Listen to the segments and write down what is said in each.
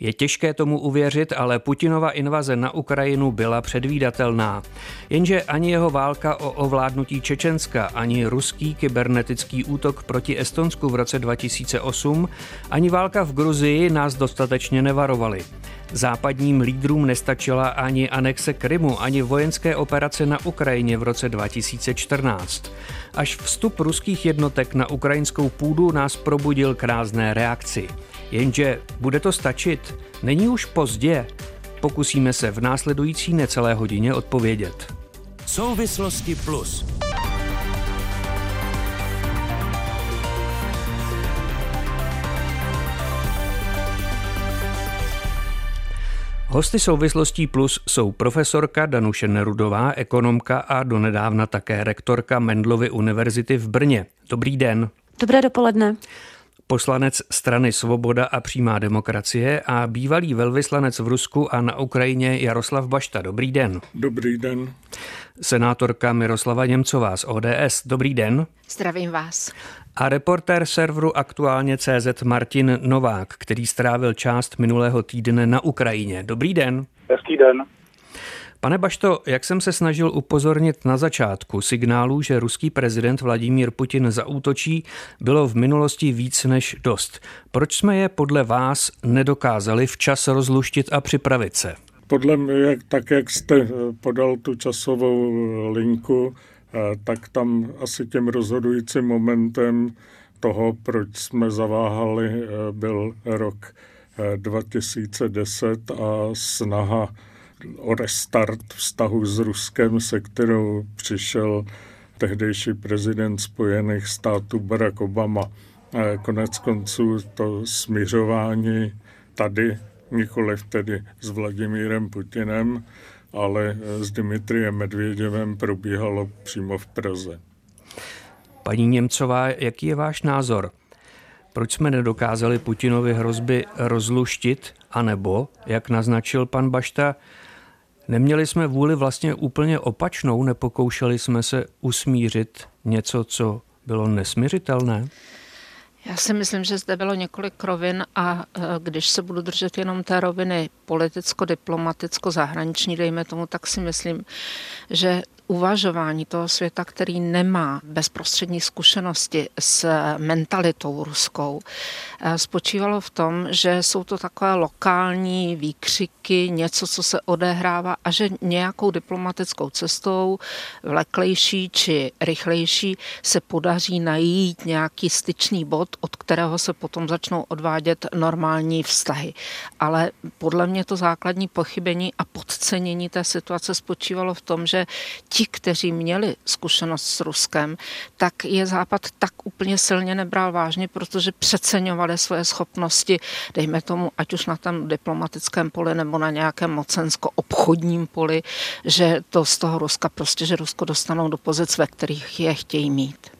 Je těžké tomu uvěřit, ale Putinova invaze na Ukrajinu byla předvídatelná. Jenže ani jeho válka o ovládnutí Čečenska, ani ruský kybernetický útok proti Estonsku v roce 2008, ani válka v Gruzii nás dostatečně nevarovali. Západním lídrům nestačila ani anexe Krymu, ani vojenské operace na Ukrajině v roce 2014. Až vstup ruských jednotek na ukrajinskou půdu nás probudil k rázné reakci. Jenže bude to stačit? Není už pozdě? Pokusíme se v následující necelé hodině odpovědět. Souvislosti plus. Hosty souvislostí plus jsou profesorka Danuše Nerudová, ekonomka a donedávna také rektorka Mendlovy univerzity v Brně. Dobrý den. Dobré dopoledne poslanec strany Svoboda a přímá demokracie a bývalý velvyslanec v Rusku a na Ukrajině Jaroslav Bašta. Dobrý den. Dobrý den. Senátorka Miroslava Němcová z ODS. Dobrý den. Zdravím vás. A reportér serveru Aktuálně CZ Martin Novák, který strávil část minulého týdne na Ukrajině. Dobrý den. Hezký den. Pane Bašto, jak jsem se snažil upozornit na začátku, signálu, že ruský prezident Vladimír Putin zaútočí, bylo v minulosti víc než dost. Proč jsme je podle vás nedokázali včas rozluštit a připravit se? Podle mě, tak jak jste podal tu časovou linku, eh, tak tam asi tím rozhodujícím momentem toho, proč jsme zaváhali, eh, byl rok 2010 eh, a snaha o restart vztahu s Ruskem, se kterou přišel tehdejší prezident Spojených států Barack Obama. Konec konců to směřování tady, nikoliv tedy s Vladimírem Putinem, ale s Dimitriem Medvěděvem probíhalo přímo v Praze. Paní Němcová, jaký je váš názor? Proč jsme nedokázali Putinovi hrozby rozluštit, anebo, jak naznačil pan Bašta, Neměli jsme vůli vlastně úplně opačnou, nepokoušeli jsme se usmířit něco, co bylo nesmířitelné? Já si myslím, že zde bylo několik rovin a e, když se budu držet jenom té roviny politicko-diplomaticko-zahraniční, dejme tomu, tak si myslím, že uvažování toho světa, který nemá bezprostřední zkušenosti s mentalitou ruskou, eh, spočívalo v tom, že jsou to takové lokální výkřiky, něco, co se odehrává a že nějakou diplomatickou cestou, vleklejší či rychlejší, se podaří najít nějaký styčný bod, od kterého se potom začnou odvádět normální vztahy. Ale podle mě to základní pochybení a podcenění té situace spočívalo v tom, že ti, kteří měli zkušenost s Ruskem, tak je Západ tak úplně silně nebral vážně, protože přeceňovali svoje schopnosti, dejme tomu, ať už na tom diplomatickém poli nebo na nějakém mocensko-obchodním poli, že to z toho Ruska prostě, že Rusko dostanou do pozic, ve kterých je chtějí mít.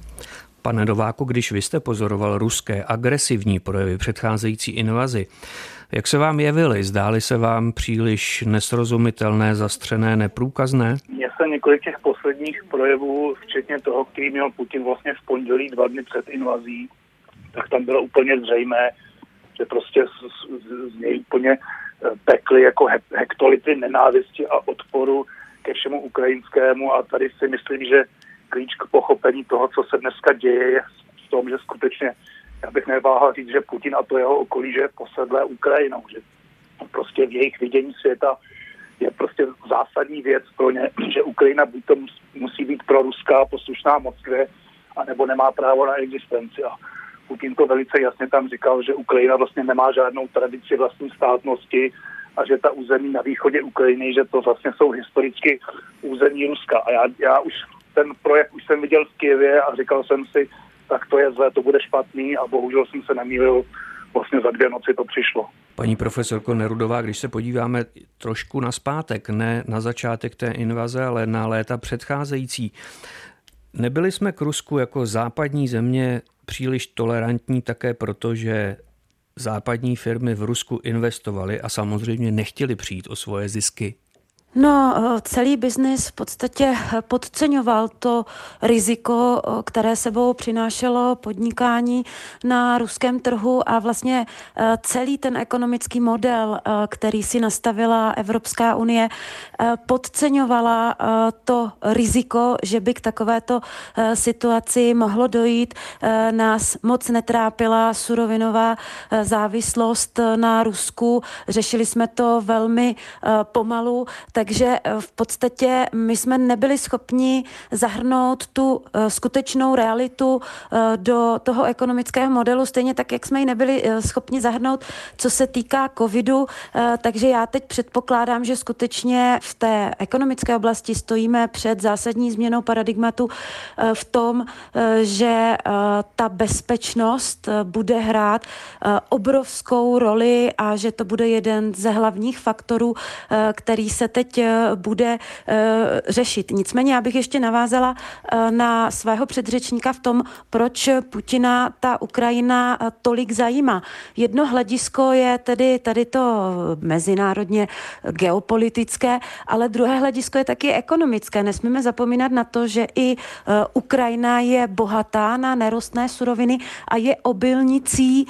Pane Dováku, když vy jste pozoroval ruské agresivní projevy předcházející invazi, jak se vám jevily? Zdály se vám příliš nesrozumitelné, zastřené, neprůkazné? Mně se několik těch posledních projevů, včetně toho, který měl Putin vlastně v pondělí dva dny před invazí, tak tam bylo úplně zřejmé, že prostě z, z, z něj úplně eh, pekly jako hektolitry nenávisti a odporu ke všemu ukrajinskému a tady si myslím, že klíč k pochopení toho, co se dneska děje, je v tom, že skutečně já bych neváhal říct, že Putin a to jeho okolí, že posedlé Ukrajinou, že prostě v jejich vidění světa je prostě zásadní věc pro ně, že Ukrajina buď to musí být pro ruská poslušná Moskvě, anebo nemá právo na existenci. A Putin to velice jasně tam říkal, že Ukrajina vlastně nemá žádnou tradici vlastní státnosti a že ta území na východě Ukrajiny, že to vlastně jsou historicky území Ruska. A já, já už ten projekt už jsem viděl v Kijevě a říkal jsem si, tak to je zlé, to bude špatný a bohužel jsem se nemýlil, vlastně za dvě noci to přišlo. Paní profesorko Nerudová, když se podíváme trošku na zpátek, ne na začátek té invaze, ale na léta předcházející, nebyli jsme k Rusku jako západní země příliš tolerantní také proto, že západní firmy v Rusku investovaly a samozřejmě nechtěli přijít o svoje zisky No, eh, celý biznis v podstatě podceňoval to riziko, eh, které sebou přinášelo podnikání na ruském trhu a vlastně eh, celý ten ekonomický model, který si nastavila Evropská unie, podceňovala to riziko, že by k takovéto situaci mohlo dojít. Nás moc netrápila surovinová závislost na Rusku. Řešili jsme to velmi pomalu, takže eh, v podstatě my jsme nebyli schopni zahrnout tu eh, skutečnou realitu eh, do toho ekonomického modelu, stejně tak, jak jsme ji nebyli schopni zahrnout, co se týká covidu. Takže já teď předpokládám, že skutečně v té ekonomické oblasti stojíme před zásadní změnou paradigmatu v tom, že ta bezpečnost bude hrát obrovskou roli a že to bude jeden ze hlavních faktorů, který se teď teď eh, bude eh, řešit. Nicméně já bych ještě navázala eh, na svého předřečníka v tom, proč Putina ta Ukrajina tolik zajímá. Jedno hledisko je tedy tady to mezinárodně geopolitické, ale druhé hledisko je taky ekonomické. Nesmíme zapomínat na to, že i Ukrajina je bohatá na nerostné suroviny a je obilnicí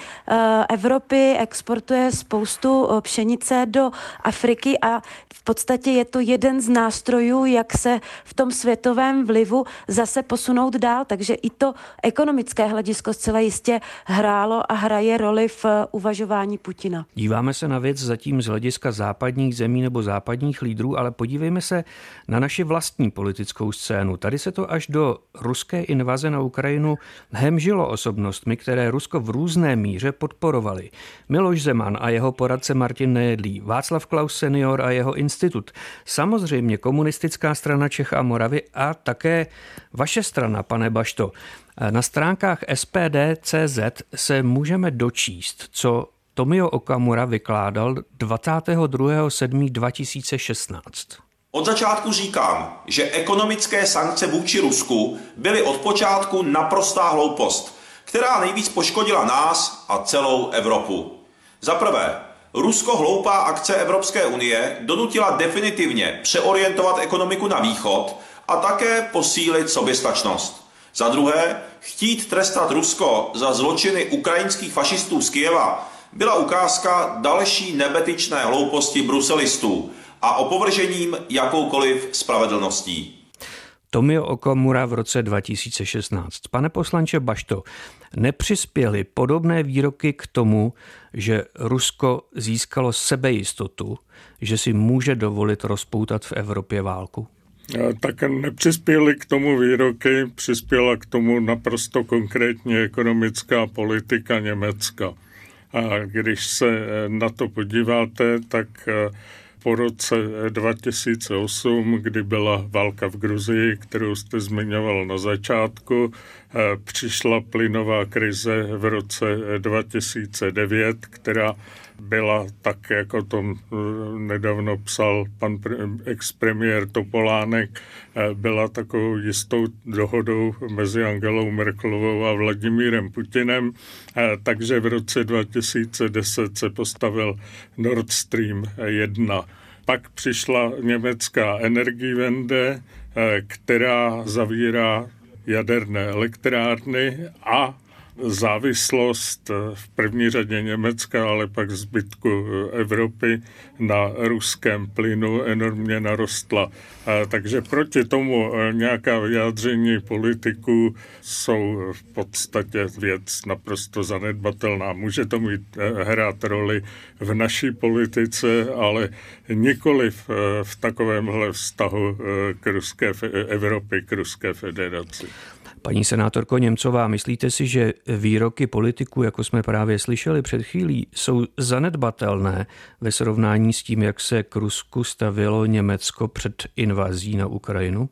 Evropy, exportuje spoustu pšenice do Afriky a v podstatě podstatě je to jeden z nástrojů, jak se v tom světovém vlivu zase posunout dál. Takže i to ekonomické hledisko zcela jistě hrálo a hraje roli v uvažování Putina. Díváme se na věc zatím z hlediska západních zemí nebo západních lídrů, ale podívejme se na naši vlastní politickou scénu. Tady se to až do ruské invaze na Ukrajinu hemžilo osobnostmi, které Rusko v různé míře podporovali. Miloš Zeman a jeho poradce Martin Nejedlí, Václav Klaus senior a jeho institut, Samozřejmě komunistická strana Čech a Moravy a také vaše strana, pane Bašto. Na stránkách SPD.cz se můžeme dočíst, co Tomio Okamura vykládal 22.7.2016. Od začátku říkám, že ekonomické sankce vůči Rusku byly od počátku naprostá hloupost, která nejvíc poškodila nás a celou Evropu. Za prvé, Rusko hloupá akce Evropské unie donutila definitivně přeorientovat ekonomiku na východ a také posílit soběstačnost. Za druhé, chtít trestat Rusko za zločiny ukrajinských fašistů z Kijeva byla ukázka další nebetyčné hlouposti bruselistů a opovržením jakoukoliv spravedlností. Tomio Okamura v roce 2016. Pane poslanče Bašto, nepřispěly podobné výroky k tomu, že Rusko získalo sebejistotu, že si může dovolit rozpoutat v Evropě válku? Tak nepřispěly k tomu výroky, přispěla k tomu naprosto konkrétně ekonomická politika Německa. A když se na to podíváte, tak po roce 2008, kdy byla válka v Gruzii, kterou jste zmiňoval na začátku, eh, přišla plynová krize v roce 2009, která byla tak, jako to eh, nedávno psal pan ex-premiér Topolánek, eh, byla takovou jistou dohodou mezi Angelou Merkelovou a Vladimírem Putinem, eh, takže v roce 2010 se postavil Nord Stream 1. Pak přišla německá Energiewende, která zavírá jaderné elektrárny a závislost v první řadě Německa, ale pak zbytku Evropy na ruském plynu enormně narostla. Takže proti tomu nějaká vyjádření politiků jsou v podstatě věc naprosto zanedbatelná. Může to mít eh, hrát roli v naší politice, ale nikoli v, takovémhle vztahu eh, k ruské Evropy, k Ruské federaci. Paní senátorko Němcová, myslíte si, že výroky politiků, jako jsme právě slyšeli před chvílí, jsou zanedbatelné ve srovnání s tím, jak se k Rusku stavilo Německo před invazí na Ukrajinu?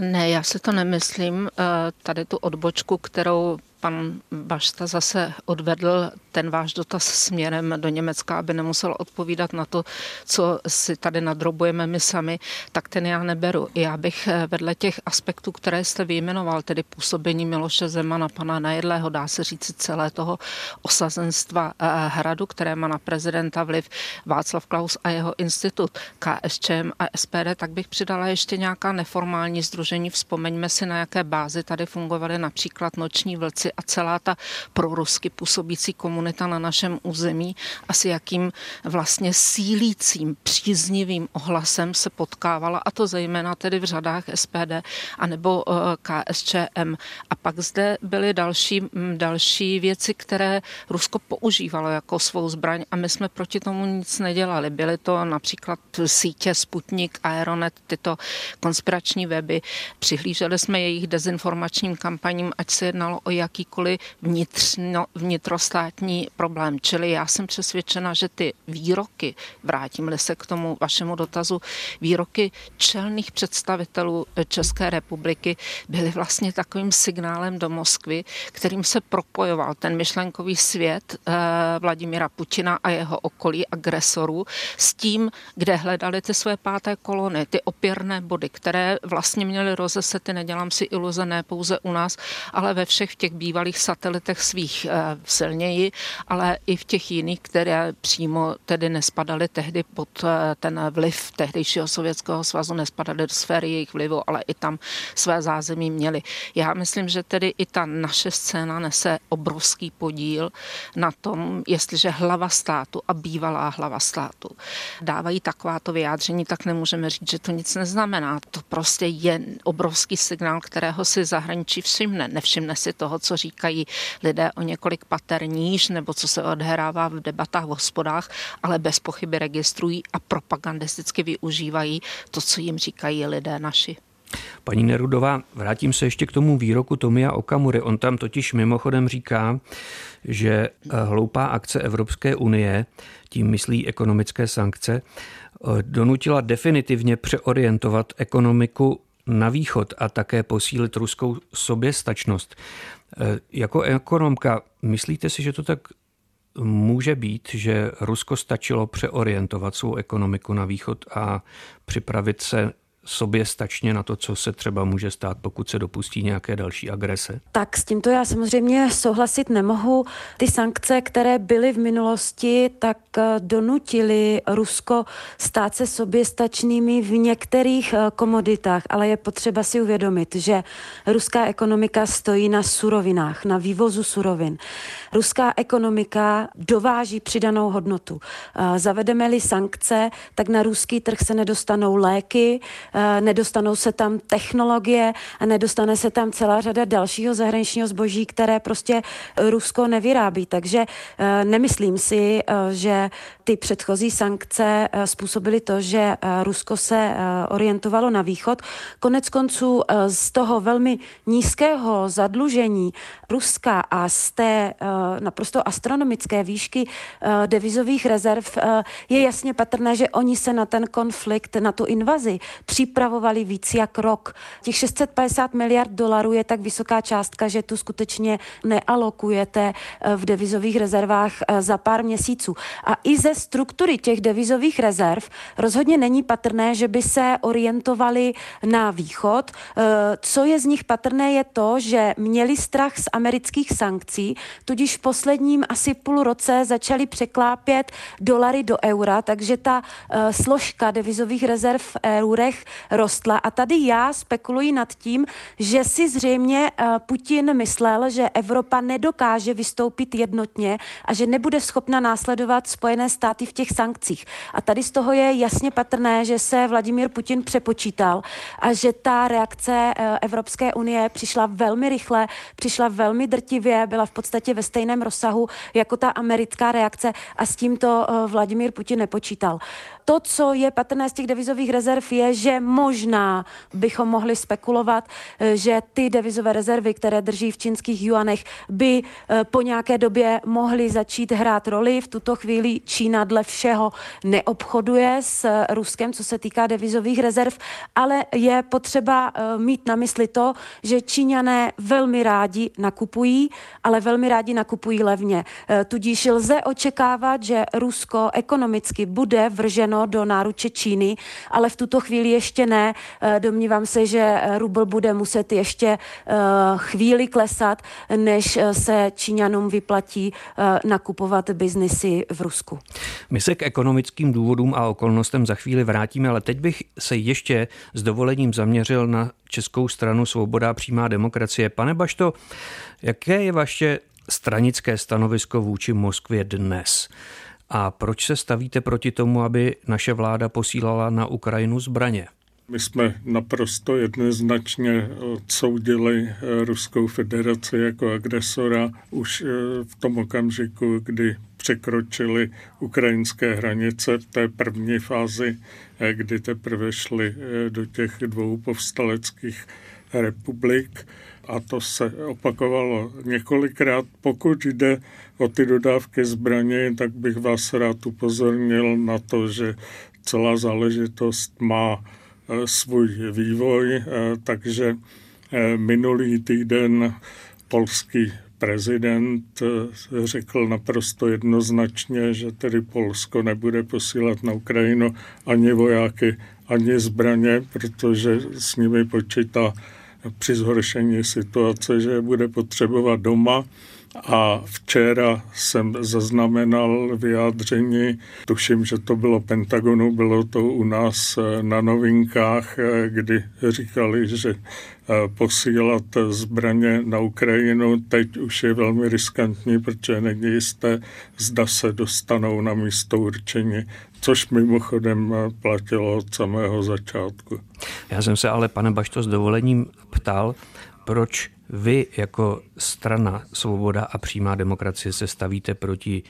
Ne, já se to nemyslím. Eh, tady tu odbočku, kterou pan Bašta zase odvedl ten váš dotaz směrem do Německa, aby nemusel odpovídat na to, co si tady nadrobujeme my sami, tak ten já neberu. Já bych eh, vedle těch aspektů, které jste vyjmenoval, tedy působení Miloše Zemana, pana Najedlého, dá se říct celé toho osazenstva eh, hradu, které má na prezidenta vliv Václav Klaus a jeho institut KSČM a SPD, tak bych přidala ještě nějaká neformální združení. Vzpomeňme si, na jaké bázi tady fungovaly například noční vlci a celá ta prorusky působící komunita na našem území a s jakým vlastně sílícím, příznivým ohlasem se potkávala, a to zejména tedy v řadách SPD anebo eh, KSČM. A pak zde byly další, mm, další věci, které Rusko používalo jako svou zbraň a my jsme proti tomu nic nedělali. Byly to například sítě Sputnik, Aeronet, tyto konspirační weby. Přihlíželi jsme jejich dezinformačním kampaním, ať se jednalo o jakýkoliv vnitřno, vnitrostátní problém. Čili já jsem přesvědčena, že ty výroky, vrátím-li se k tomu vašemu dotazu, výroky čelných představitelů České republiky byly vlastně takovým signálem do Moskvy, kterým se propojoval ten myšlenkový svět eh, Vladimira Putina a jeho okolí agresorů s tím, kde hledali ty své páté kolony, ty opěrné body, které vlastně měly rozesety, nedělám si iluze, ne pouze u nás, ale ve všech těch bývalých satelitech svých eh, silněji, ale i v těch jiných, které přímo tedy nespadaly tehdy pod eh, ten vliv tehdejšího Sovětského svazu, nespadaly do sféry jejich vlivu, ale i tam své zázemí měli. Já myslím, že tedy i ta naše scéna nese obrovský podíl na tom, jestliže hlava státu a bývalá hlava státu dávají takováto vyjádření, tak nemůžeme říct, že to nic neznamená. To prostě je obrovský signál, kterého si zahraničí všimne. Nevšimne si toho, co říkají lidé o několik pater níž, nebo co se odhrává v debatách v hospodách, ale bez pochyby registrují a propagandisticky využívají to, co jim říkají lidé naši. Paní Nerudová, vrátím se ještě k tomu výroku Tomia Okamury. On tam totiž mimochodem říká, že eh, hloupá akce Evropské unie, tím myslí ekonomické sankce, eh, donutila definitivně přeorientovat ekonomiku na východ a také posílit ruskou soběstačnost. Eh, jako ekonomka, myslíte si, že to tak může být, že Rusko stačilo přeorientovat svou ekonomiku na východ a připravit se soběstačně na to, co se třeba může stát, pokud se dopustí nějaké další agrese? Tak s tímto já samozřejmě souhlasit nemohu. Ty sankce, které byly v minulosti, tak eh, donutili Rusko stát se soběstačnými v některých eh, komoditách, ale je potřeba si uvědomit, že ruská ekonomika stojí na surovinách, na vývozu surovin. Ruská ekonomika dováží přidanou hodnotu. Eh, zavedeme-li sankce, tak na ruský trh se nedostanou léky, nedostanou se tam technologie a nedostane se tam celá řada dalšího zahraničního zboží, které prostě Rusko nevyrábí. Takže eh, nemyslím si, eh, že ty předchozí sankce způsobily to, že Rusko se orientovalo na východ. Konec konců z toho velmi nízkého zadlužení Ruska a z té naprosto astronomické výšky devizových rezerv je jasně patrné, že oni se na ten konflikt, na tu invazi připravovali víc jak rok. Těch 650 miliard dolarů je tak vysoká částka, že tu skutečně nealokujete eh, v devizových rezervách eh, za pár měsíců. A i ze struktury těch devizových rezerv rozhodně není patrné, že by se orientovali na východ. Eh, co je z nich patrné, je to, že měli strach z amerických sankcí, tudíž v posledním asi půl roce začali překlápět dolary do eura, takže ta složka devizových rezerv v eurech rostla. A tady já spekuluji nad tím, že si zřejmě eh, Putin myslel, že Evropa nedokáže vystoupit jednotně a že nebude schopna následovat Spojené státy v těch sankcích. A tady z toho je jasně patrné, že se Vladimír Putin přepočítal a že ta reakce eh, Evropské unie přišla velmi rychle, přišla velmi drtivě, byla v podstatě ve stejném rozsahu jako ta americká reakce a s tímto eh, Vladimír Putin nepočítal. To, co je patrné z těch devizových rezerv, je, že možná bychom mohli spekulovat, eh, že ty devizové rezervy, které drží v čínských juanech, by eh, po nějaké době mohly začít hrát roli. V tuto chvíli Čína dle všeho neobchoduje s Ruskem, co se týká devizových rezerv, ale je potřeba eh, mít na mysli to, že Číňané velmi rádi nakupují, ale velmi rádi nakupují levně. Eh, tudíž lze očekávat, že Rusko ekonomicky bude vrženo do náruče Číny, ale v tuto chvíli ještě ne. Eh, domnívám se, že rubl bude muset ještě chvíli klesat, než se Číňanům vyplatí nakupovat biznisy v Rusku. My se k ekonomickým důvodům a okolnostem za chvíli vrátíme, ale teď bych se ještě s dovolením zaměřil na Českou stranu Svoboda a přímá demokracie. Pane Bašto, jaké je vaše stranické stanovisko vůči Moskvě dnes? A proč se stavíte proti tomu, aby naše vláda posílala na Ukrajinu zbraně? My jsme naprosto jednoznačně odsoudili Ruskou federaci jako agresora už eh, v tom okamžiku, kdy překročili ukrajinské hranice v té první fázi, eh, kdy teprve šli eh, do těch dvou povstaleckých republik a to se opakovalo několikrát. Pokud jde o ty dodávky zbraní, tak bych vás rád upozornil na to, že celá záležitost má eh, svůj vývoj, takže minulý týden polský prezident eh, řekl naprosto jednoznačně, že tedy Polsko nebude posílat na Ukrajinu ani vojáky, ani zbraně, protože s nimi počítá při zhoršení situace, že je bude potřebovat doma. A včera jsem zaznamenal vyjádření, tuším, že to bylo Pentagonu, bylo to u nás eh, na novinkách, eh, kdy říkali, že eh, posílat zbraně na Ukrajinu teď už je velmi riskantní, protože není jisté, zda se dostanou na místo určení, což mimochodem platilo od samého začátku. Já jsem se ale, pane Bašto, s dovolením ptal, proč vy jako strana Svoboda a přímá demokracie se stavíte proti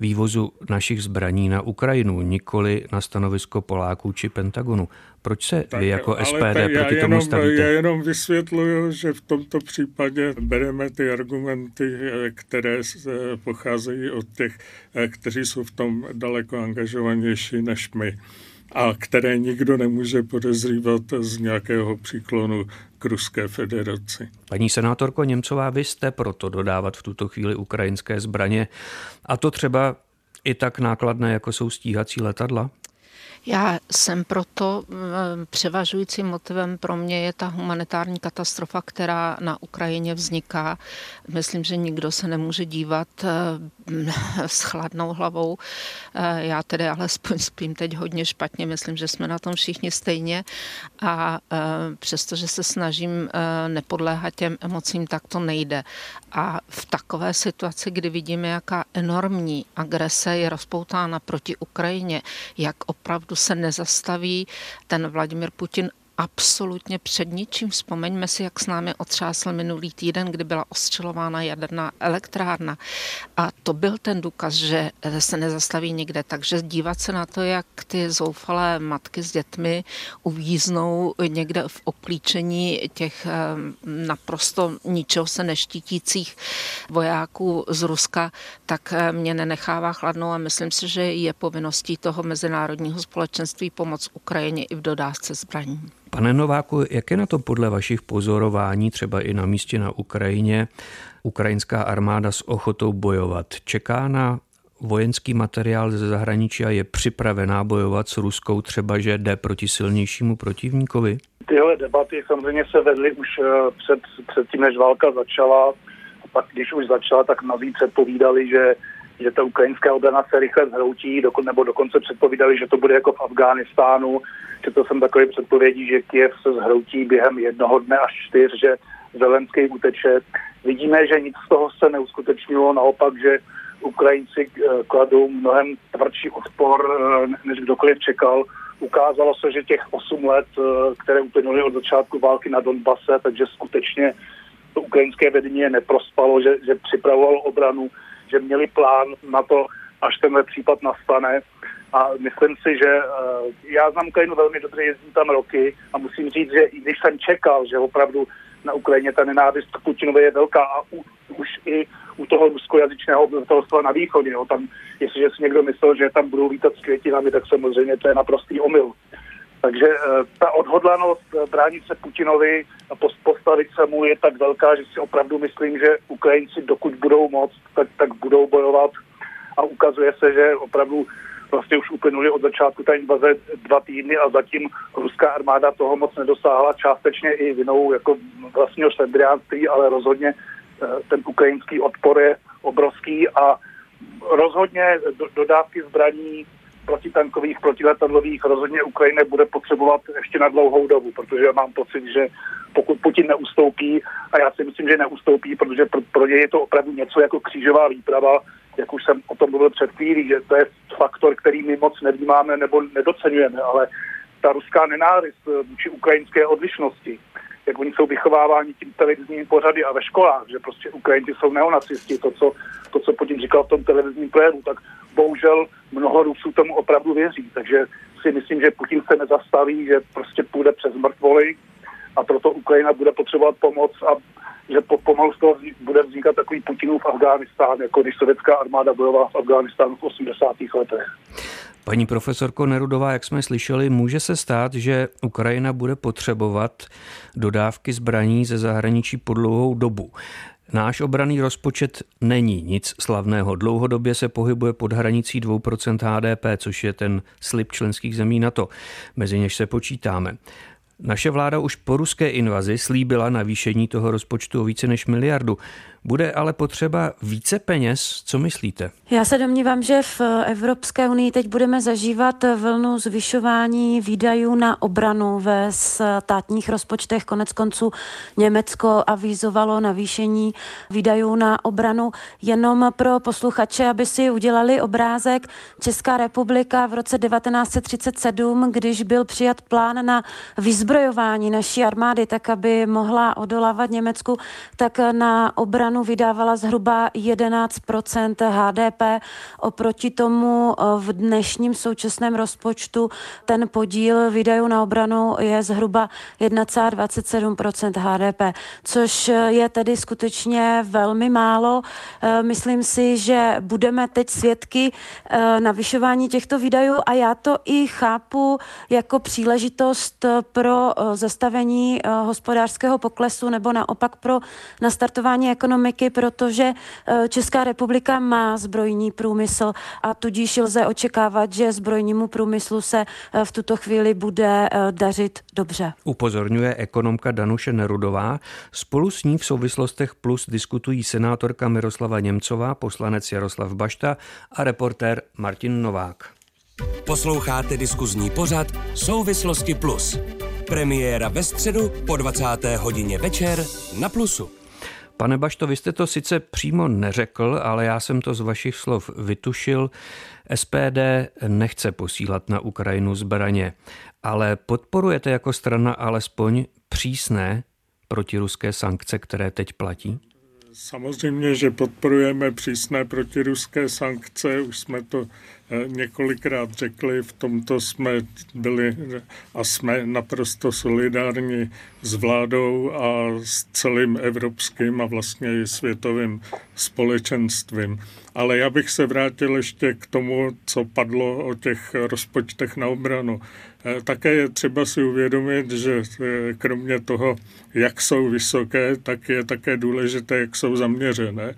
vývozu našich zbraní na Ukrajinu, nikoli na stanovisko Poláků či Pentagonu. Proč se tak, vy jako SPD proti já tomu jenom, stavíte? Já jenom vysvětluju, že v tomto případě bereme ty argumenty, které pocházejí od těch, kteří jsou v tom daleko angažovanější než my a které nikdo nemůže podezřívat z nějakého příklonu k Ruské federaci. Paní senátorko Němcová, vy jste proto dodávat v tuto chvíli ukrajinské zbraně a to třeba i tak nákladné, jako jsou stíhací letadla? Já jsem proto převažujícím motivem pro mě je ta humanitární katastrofa, která na Ukrajině vzniká. Myslím, že nikdo se nemůže dívat s chladnou hlavou. Já tedy alespoň spím teď hodně špatně, myslím, že jsme na tom všichni stejně a přestože se snažím nepodléhat těm emocím, tak to nejde. A v takové situaci, kdy vidíme, jaká enormní agrese je rozpoutána proti Ukrajině, jak opravdu se nezastaví. Ten Vladimir Putin absolutně před ničím. Vzpomeňme si, jak s námi otřásl minulý týden, kdy byla ostřelována jaderná elektrárna. A to byl ten důkaz, že se nezastaví nikde. Takže dívat se na to, jak ty zoufalé matky s dětmi uvíznou někde v oplíčení těch eh, naprosto ničeho se neštítících vojáků z Ruska, tak eh, mě nenechává chladnou a myslím si, že je povinností toho mezinárodního společenství pomoc Ukrajině i v dodávce zbraní. Pane Nováku, jak je na to podle vašich pozorování, třeba i na místě na Ukrajině, ukrajinská armáda s ochotou bojovat? Čeká na vojenský materiál ze zahraničí a je připravená bojovat s Ruskou, třeba že jde proti silnějšímu protivníkovi? Tyhle debaty samozřejmě se vedly už eh, před, před tím, než válka začala. A pak, když už začala, tak mnozí předpovídali, že že ta ukrajinská obrana se rychle zhroutí, nebo dokonce předpovídali, že to bude jako v Afghánistánu. Četl jsem takové předpovědi, že Kiev se zhroutí během jednoho dne až čtyř, že Zelenský uteče. Vidíme, že nic z toho se neuskutečnilo, naopak, že Ukrajinci eh, kladou mnohem tvrdší odpor, eh, než kdokoliv čekal. Ukázalo se, že těch 8 let, eh, které uplynuly od začátku války na Donbase, takže skutečně to ukrajinské vedení je neprospalo, že, že připravovalo obranu že měli plán na to, až tenhle případ nastane. A myslím si, že uh, já znám Ukrajinu velmi dobře, jezdím tam roky a musím říct, že i když jsem čekal, že opravdu na Ukrajině ta nenávist k Putinovi je velká a u, už i u toho ruskojazyčného obyvatelstva na východě. Jo. Tam, jestliže si někdo myslel, že tam budou lítat s květinami, tak samozřejmě to je naprostý omyl. Takže eh, ta odhodlanost eh, bránit se Putinovi a postavit se mu je tak velká, že si opravdu myslím, že Ukrajinci, dokud budou moc, tak, tak budou bojovat a ukazuje se, že opravdu vlastně už uplynuly od začátku té invaze dva týdny a zatím ruská armáda toho moc nedosáhla, částečně i vinou jako vlastního sendriánství, ale rozhodně eh, ten ukrajinský odpor je obrovský a rozhodně dodávky zbraní protitankových, protiletadlových rozhodně Ukrajina bude potřebovat ještě na dlouhou dobu, protože mám pocit, že pokud Putin neustoupí, a já si myslím, že neustoupí, protože pro, pro ně je to opravdu něco jako křížová výprava, jak už jsem o tom mluvil před chvílí, že to je faktor, který my moc nevnímáme nebo nedocenujeme, ale ta ruská nenávist vůči ukrajinské odlišnosti, jak oni jsou vychováváni tím televizními pořady a ve školách, že prostě Ukrajinci jsou neonacisti, to, co, to, co Putin říkal v tom televizním projevu, tak bohužel mnoho Rusů tomu opravdu věří. Takže si myslím, že Putin se nezastaví, že prostě půjde přes mrtvoly a proto Ukrajina bude potřebovat pomoc a že po, pomalu z toho bude vznikat takový Putinův Afghánistán, jako když sovětská armáda bojovala v Afghánistánu v 80. letech. Paní profesorko Nerudová, jak jsme slyšeli, může se stát, že Ukrajina bude potřebovat dodávky zbraní ze zahraničí po dlouhou dobu. Náš obraný rozpočet není nic slavného. Dlouhodobě se pohybuje pod hranicí 2% HDP, což je ten slib členských zemí NATO, mezi něž se počítáme. Naše vláda už po ruské invazi slíbila navýšení toho rozpočtu o více než miliardu. Bude ale potřeba více peněz, co myslíte? Já se domnívám, že v Evropské unii teď budeme zažívat vlnu zvyšování výdajů na obranu ve státních rozpočtech. Konec konců Německo avizovalo navýšení výdajů na obranu. Jenom pro posluchače, aby si udělali obrázek, Česká republika v roce 1937, když byl přijat plán na vyzbrojování naší armády, tak aby mohla odolávat Německu, tak na obranu obranu vydávala zhruba 11% HDP. Oproti tomu eh, v dnešním současném rozpočtu ten podíl výdajů na obranu je zhruba 1,27% HDP, což je tedy skutečně velmi málo. Eh, myslím si, že budeme teď svědky eh, navyšování těchto výdajů a já to i chápu jako příležitost pro zastavení hospodářského poklesu nebo naopak pro nastartování ekonomiky ekonomiky, protože eh, Česká republika má zbrojní průmysl a tudíž lze očekávat, že zbrojnímu průmyslu se eh, v tuto chvíli bude eh, dařit dobře. Upozorňuje ekonomka Danuše Nerudová. Spolu s ní v souvislostech plus diskutují senátorka Miroslava Němcová, poslanec Jaroslav Bašta a reportér Martin Novák. Posloucháte diskuzní pořad Souvislosti plus. Premiéra ve středu po 20. hodině večer na Plusu. Pane Bašto, vy jste to sice přímo neřekl, ale já jsem to z vašich slov vytušil. SPD nechce posílat na Ukrajinu zbraně, ale podporujete jako strana alespoň přísné protiruské sankce, které teď platí? Samozřejmě, že podporujeme přísné protiruské sankce, už jsme to několikrát řekli, v tomto jsme byli a jsme naprosto solidární s vládou a s celým evropským a vlastně i světovým společenstvím. Ale já bych se vrátil ještě k tomu, co padlo o těch rozpočtech na obranu. Eh, také je třeba si uvědomit, že eh, kromě toho, jak jsou vysoké, tak je také důležité, jak jsou zaměřené.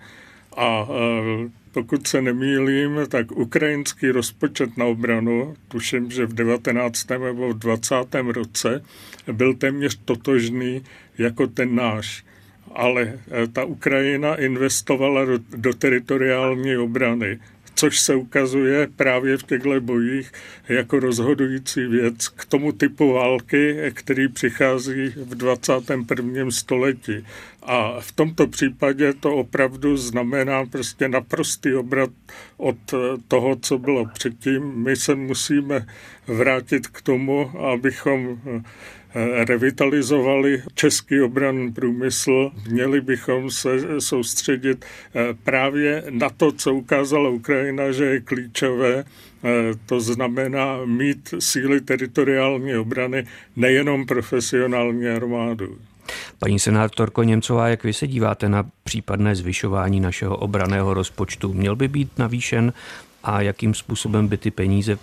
A eh, pokud se nemýlím, tak ukrajinský rozpočet na obranu, tuším, že v 19. nebo v 20. roce, byl téměř totožný jako ten náš. Ale ta Ukrajina investovala do, do teritoriální obrany což se ukazuje právě v těchto bojích jako rozhodující věc k tomu typu války, který přichází v 21. století. A v tomto případě to opravdu znamená prostě naprostý obrat od toho, co bylo předtím. My se musíme vrátit k tomu, abychom revitalizovali český obranný průmysl, měli bychom se soustředit eh, právě na to, co ukázala Ukrajina, že je klíčové, eh, to znamená mít síly teritoriální obrany, nejenom profesionální armádu. Paní senátorko Němcová, jak vy se díváte na případné zvyšování našeho obraného rozpočtu? Měl by být navýšen a jakým způsobem by ty peníze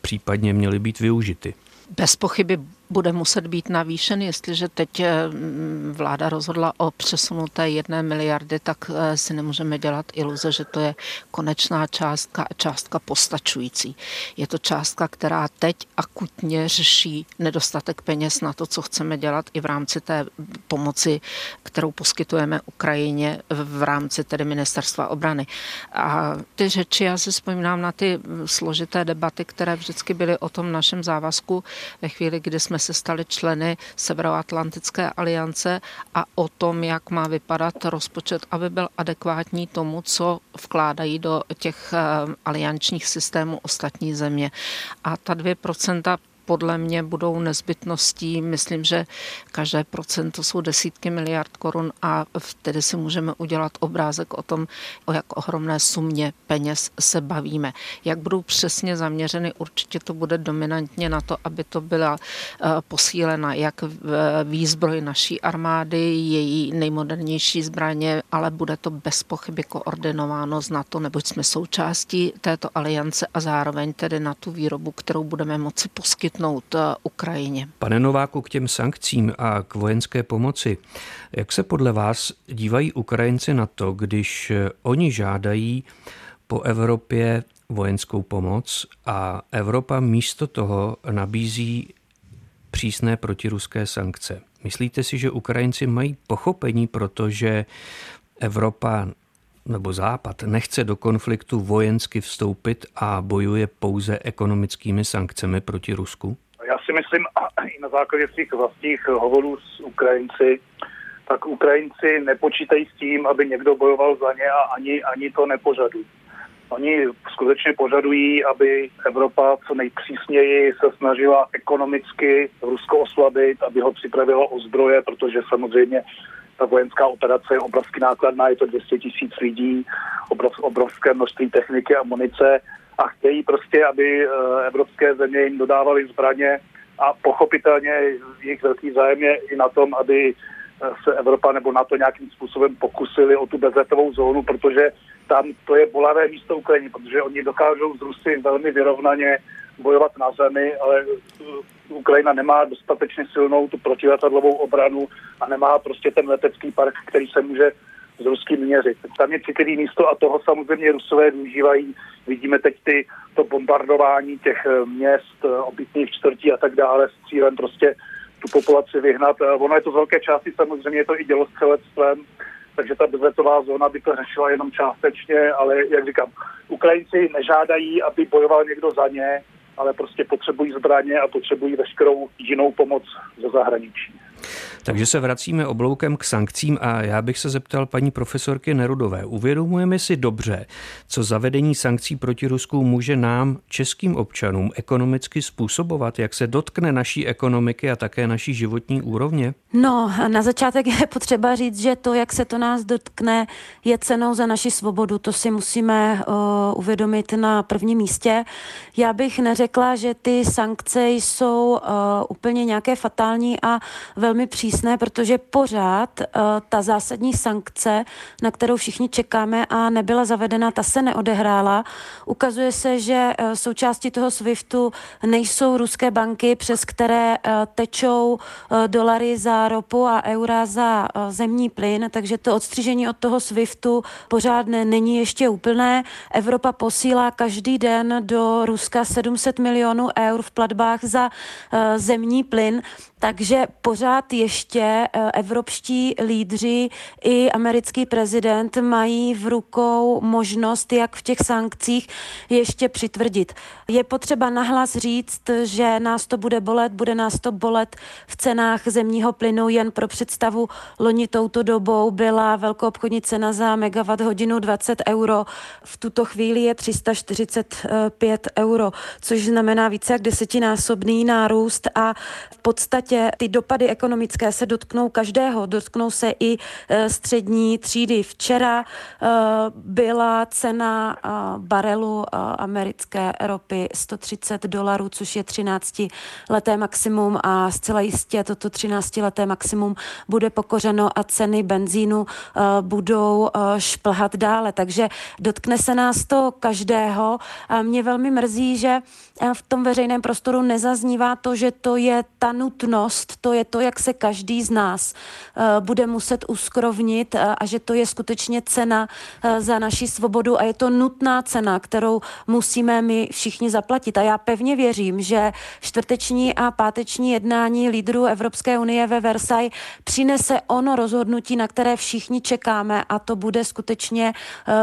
případně měly být využity? Bez pochyby bude muset být navýšen, jestliže teď eh, vláda rozhodla o přesunu té jedné miliardy, tak eh, si nemůžeme dělat iluze, že to je konečná částka a částka postačující. Je to částka, která teď akutně řeší nedostatek peněz na to, co chceme dělat i v rámci té pomoci, kterou poskytujeme Ukrajině v rámci tedy ministerstva obrany. A ty řeči, já si vzpomínám na ty složité debaty, které vždycky byly o tom našem závazku ve chvíli, kdy jsme jsme se stali členy Severoatlantické aliance a o tom, jak má vypadat rozpočet, aby byl adekvátní tomu, co vkládají do těch eh, aliančních systémů ostatní země. A ta 2% podle mě budou nezbytností. Myslím, že každé procento jsou desítky miliard korun a vtedy si můžeme udělat obrázek o tom, o jak ohromné sumě peněz se bavíme. Jak budou přesně zaměřeny, určitě to bude dominantně na to, aby to byla eh, posílena jak výzbroj naší armády, její nejmodernější zbraně, ale bude to bez pochyby koordinováno z NATO, neboť jsme součástí této aliance a zároveň tedy na tu výrobu, kterou budeme moci poskytnout poskytnout eh, Ukrajině. Pane Nováku, k těm sankcím a k vojenské pomoci, jak se podle vás dívají Ukrajinci na to, když eh, oni žádají po Evropě vojenskou pomoc a Evropa místo toho nabízí přísné protiruské sankce. Myslíte si, že Ukrajinci mají pochopení, protože Evropa nebo Západ nechce do konfliktu vojensky vstoupit a bojuje pouze ekonomickými sankcemi proti Rusku? Já si myslím, a i na základě svých vlastních hovorů s Ukrajinci, tak Ukrajinci nepočítají s tím, aby někdo bojoval za ně a ani, ani to nepožadují. Oni skutečně požadují, aby Evropa co nejpřísněji se snažila ekonomicky Rusko oslabit, aby ho připravila o zdroje, protože samozřejmě ta vojenská operace je obrovsky nákladná, je to 200 tisíc lidí, obrov, obrovské množství techniky a munice a chtějí prostě, aby eh, evropské země jim dodávaly zbraně a pochopitelně jejich velký zájem je i na tom, aby eh, se Evropa nebo na to nějakým způsobem pokusili o tu bezletovou zónu, protože tam to je bolavé místo Ukrajiny, protože oni dokážou z Rusy velmi vyrovnaně bojovat na zemi, ale eh, Ukrajina nemá dostatečně silnou tu protiletadlovou obranu a nemá prostě ten letecký park, který se může s ruským měřit. Tam je citlivý místo a toho samozřejmě Rusové využívají. Vidíme teď ty, to bombardování těch eh, měst, eh, obytných čtvrtí a tak dále s cílem prostě tu populaci vyhnat. Ono je to z velké části samozřejmě je to i dělostřelectvem, takže ta bezletová zóna by to řešila jenom částečně, ale jak říkám, Ukrajinci nežádají, aby bojoval někdo za ně, ale prostě potřebují zbraně a potřebují veškerou jinou pomoc ze zahraničí. Takže se vracíme obloukem k sankcím a já bych se zeptal paní profesorky Nerudové. Uvědomujeme si dobře, co zavedení sankcí proti Rusku může nám, českým občanům, ekonomicky způsobovat, jak se dotkne naší ekonomiky a také naší životní úrovně? No, na začátek je potřeba říct, že to, jak se to nás dotkne, je cenou za naši svobodu. To si musíme uh, uvědomit na prvním místě. Já bych neřekla, že ty sankce jsou uh, úplně nějaké fatální a velmi přísné, protože pořád uh, ta zásadní sankce, na kterou všichni čekáme a nebyla zavedena, ta se neodehrála. Ukazuje se, že uh, součástí toho SWIFTu nejsou ruské banky, přes které uh, tečou dolary za ropu a eura za zemní plyn, takže to odstřižení od toho SWIFTu pořádné není ještě úplné. Evropa posílá každý den do Ruska 700 milionů eur v platbách za zemní plyn, takže pořád ještě eh, evropští lídři i americký prezident mají v rukou možnost, jak v těch sankcích ještě přitvrdit. Je potřeba nahlas říct, že nás to bude bolet, bude nás to bolet v cenách zemního plynu. Jen pro představu, loni touto dobou byla velkoobchodní cena za megawatt hodinu 20 euro. V tuto chvíli je 345 euro, což znamená více jak desetinásobný nárůst a v podstatě ty dopady ekonomické se dotknou každého, dotknou se i střední třídy. Včera byla cena barelu americké ropy 130 dolarů, což je 13 leté maximum a zcela jistě toto 13 leté maximum bude pokořeno a ceny benzínu budou šplhat dále. Takže dotkne se nás to každého. Mě velmi mrzí, že v tom veřejném prostoru nezaznívá to, že to je ta nutnost, to je to, jak se každý z nás eh, bude muset uskrovnit eh, a že to je skutečně cena eh, za naši svobodu a je to nutná cena, kterou musíme my všichni zaplatit. A já pevně věřím, že čtvrteční a páteční jednání lídrů Evropské unie ve Versailles přinese ono rozhodnutí, na které všichni čekáme a to bude skutečně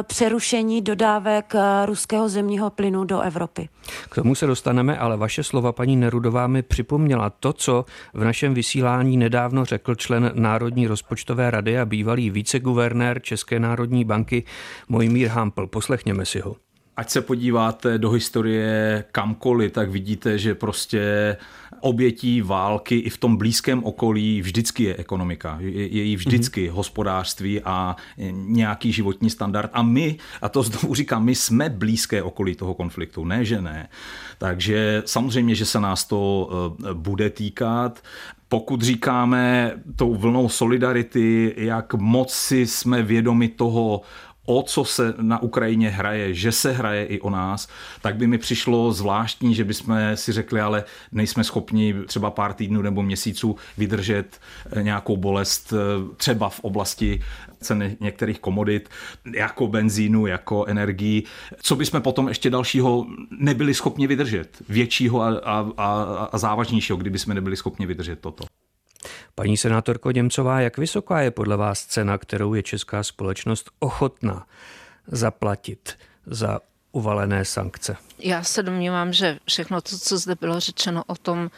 přerušení dodávek ruského zemního plynu do Evropy. K tomu se dostaneme, ale vaše slova, paní Nerudová, mi připomněla to, co v našem vysílání nedávno řekl člen Národní rozpočtové rady a bývalý viceguvernér České národní banky Mojmír Hampl. Poslechněme si ho. Ať se podíváte do historie kamkoliv, tak vidíte, že prostě obětí války i v tom blízkém okolí vždycky je ekonomika. Je, je jí vždycky mm-hmm. hospodářství a nějaký životní standard. A my, a to znovu říkám, my jsme blízké okolí toho konfliktu, ne že ne. Takže samozřejmě, že se nás to eh, bude týkat pokud říkáme tou vlnou solidarity, jak moc si jsme vědomi toho, o co se na Ukrajině hraje, že se hraje i o nás, tak by mi přišlo zvláštní, že bychom si řekli, ale nejsme schopni třeba pár týdnů nebo měsíců vydržet eh, nějakou bolest eh, třeba v oblasti ceny některých komodit, jako benzínu, jako energii, co bychom potom ještě dalšího nebyli schopni vydržet, většího a, a, a, a závažnějšího, kdyby jsme nebyli schopni vydržet toto. Paní senátorko Němcová, jak vysoká je podle vás cena, kterou je česká společnost ochotná zaplatit za uvalené sankce? Já se domnívám, že všechno to, co zde bylo řečeno o tom,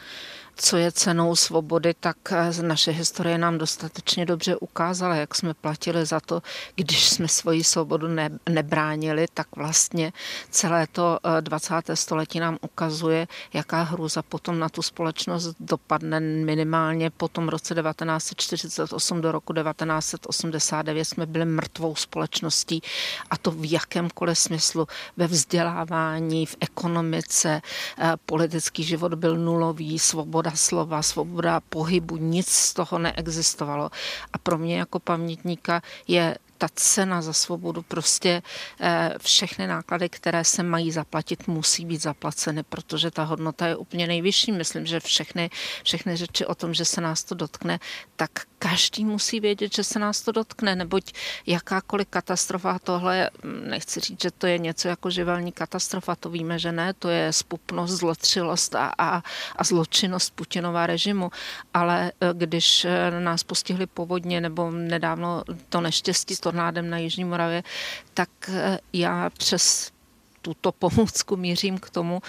co je cenou svobody, tak eh, naše historie nám dostatečně dobře ukázala, jak jsme platili za to, když jsme svoji svobodu ne, nebránili, tak vlastně celé to 20. Eh, století nám ukazuje, jaká hrůza potom na tu společnost dopadne minimálně po tom roce 1948 do roku 1989 jsme byli mrtvou společností a to v jakémkoliv smyslu, ve vzdělávání, v ekonomice, eh, politický život byl nulový, svoboda svoboda slova, svoboda pohybu, nic z toho neexistovalo. A pro mě jako pamětníka je ta cena za svobodu, prostě eh, všechny náklady, které se mají zaplatit, musí být zaplaceny, protože ta hodnota je úplně nejvyšší. Myslím, že všechny, všechny řeči o tom, že se nás to dotkne, tak každý musí vědět, že se nás to dotkne, neboť jakákoliv katastrofa, tohle, hm, nechci říct, že to je něco jako živelní katastrofa, to víme, že ne, to je spupnost, zlotřilost a, a, a zločinnost Putinova režimu, ale eh, když eh, nás postihly povodně nebo nedávno to neštěstí tornádem na Jižní Moravě, tak eh, já přes tuto pomůcku mířím k tomu,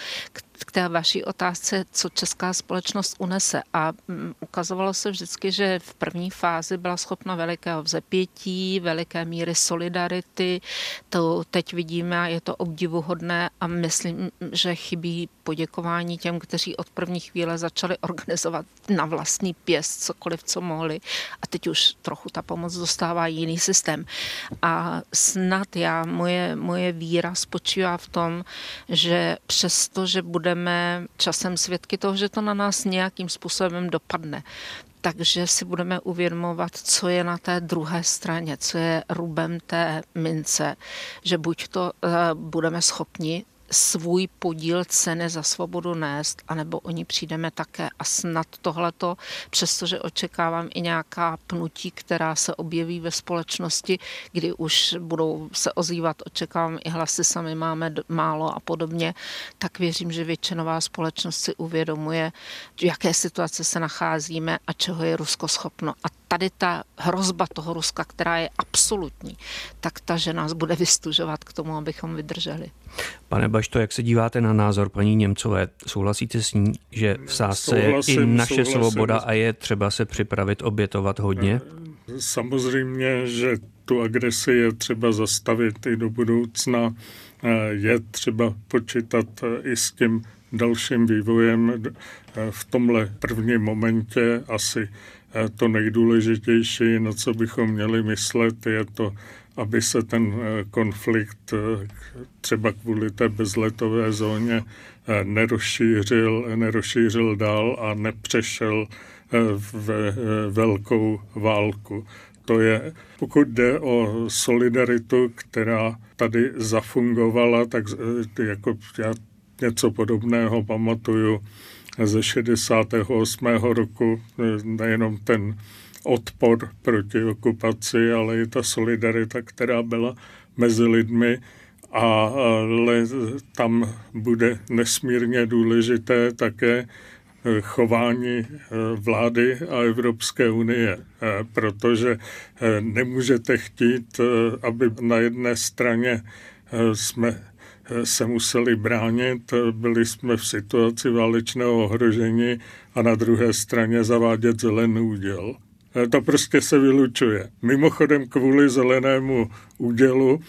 k té vaší otázce, co česká společnost unese. A mm, ukazovalo se vždycky, že v první fázi byla schopna velikého vzepětí, veliké míry solidarity. To teď vidíme a je to obdivuhodné a myslím, že chybí poděkování těm, kteří od první chvíle začali organizovat na vlastní pěst cokoliv, co mohli. A teď už trochu ta pomoc dostává jiný systém. A snad já, moje, moje víra spočívá v tom, že přesto, že budeme časem svědky toho, že to na nás nějakým způsobem dopadne, takže si budeme uvědomovat, co je na té druhé straně, co je rubem té mince, že buď to uh, budeme schopni svůj podíl ceny za svobodu nést, anebo o ní přijdeme také a snad tohleto, přestože očekávám i nějaká pnutí, která se objeví ve společnosti, kdy už budou se ozývat, očekávám i hlasy, sami máme málo a podobně, tak věřím, že většinová společnost si uvědomuje, v jaké situace se nacházíme a čeho je Rusko schopno. A tady ta hrozba toho Ruska, která je absolutní, tak ta, že nás bude vystužovat k tomu, abychom vydrželi. Pane Bašto, jak se díváte na názor paní Němcové? Souhlasíte s ní, že v sásce je i naše souhlasím. svoboda a je třeba se připravit obětovat hodně? Samozřejmě, že tu agresi je třeba zastavit i do budoucna. Je třeba počítat i s tím dalším vývojem. V tomhle prvním momentě asi to nejdůležitější, na co bychom měli myslet, je to, aby se ten konflikt třeba kvůli té bezletové zóně nerozšířil, nerozšířil dál a nepřešel v velkou válku. To je, pokud jde o solidaritu, která tady zafungovala, tak jako já něco podobného pamatuju ze 68. roku, nejenom ten odpor proti okupaci, ale i ta solidarita, která byla mezi lidmi, ale tam bude nesmírně důležité také chování eh, vlády a Evropské unie, eh, protože eh, nemůžete chtít, aby na jedné straně jsme se museli bránit, byli jsme v situaci válečného ohrožení a na druhé straně zavádět zelený úděl. To prostě se vylučuje. Mimochodem kvůli zelenému údělu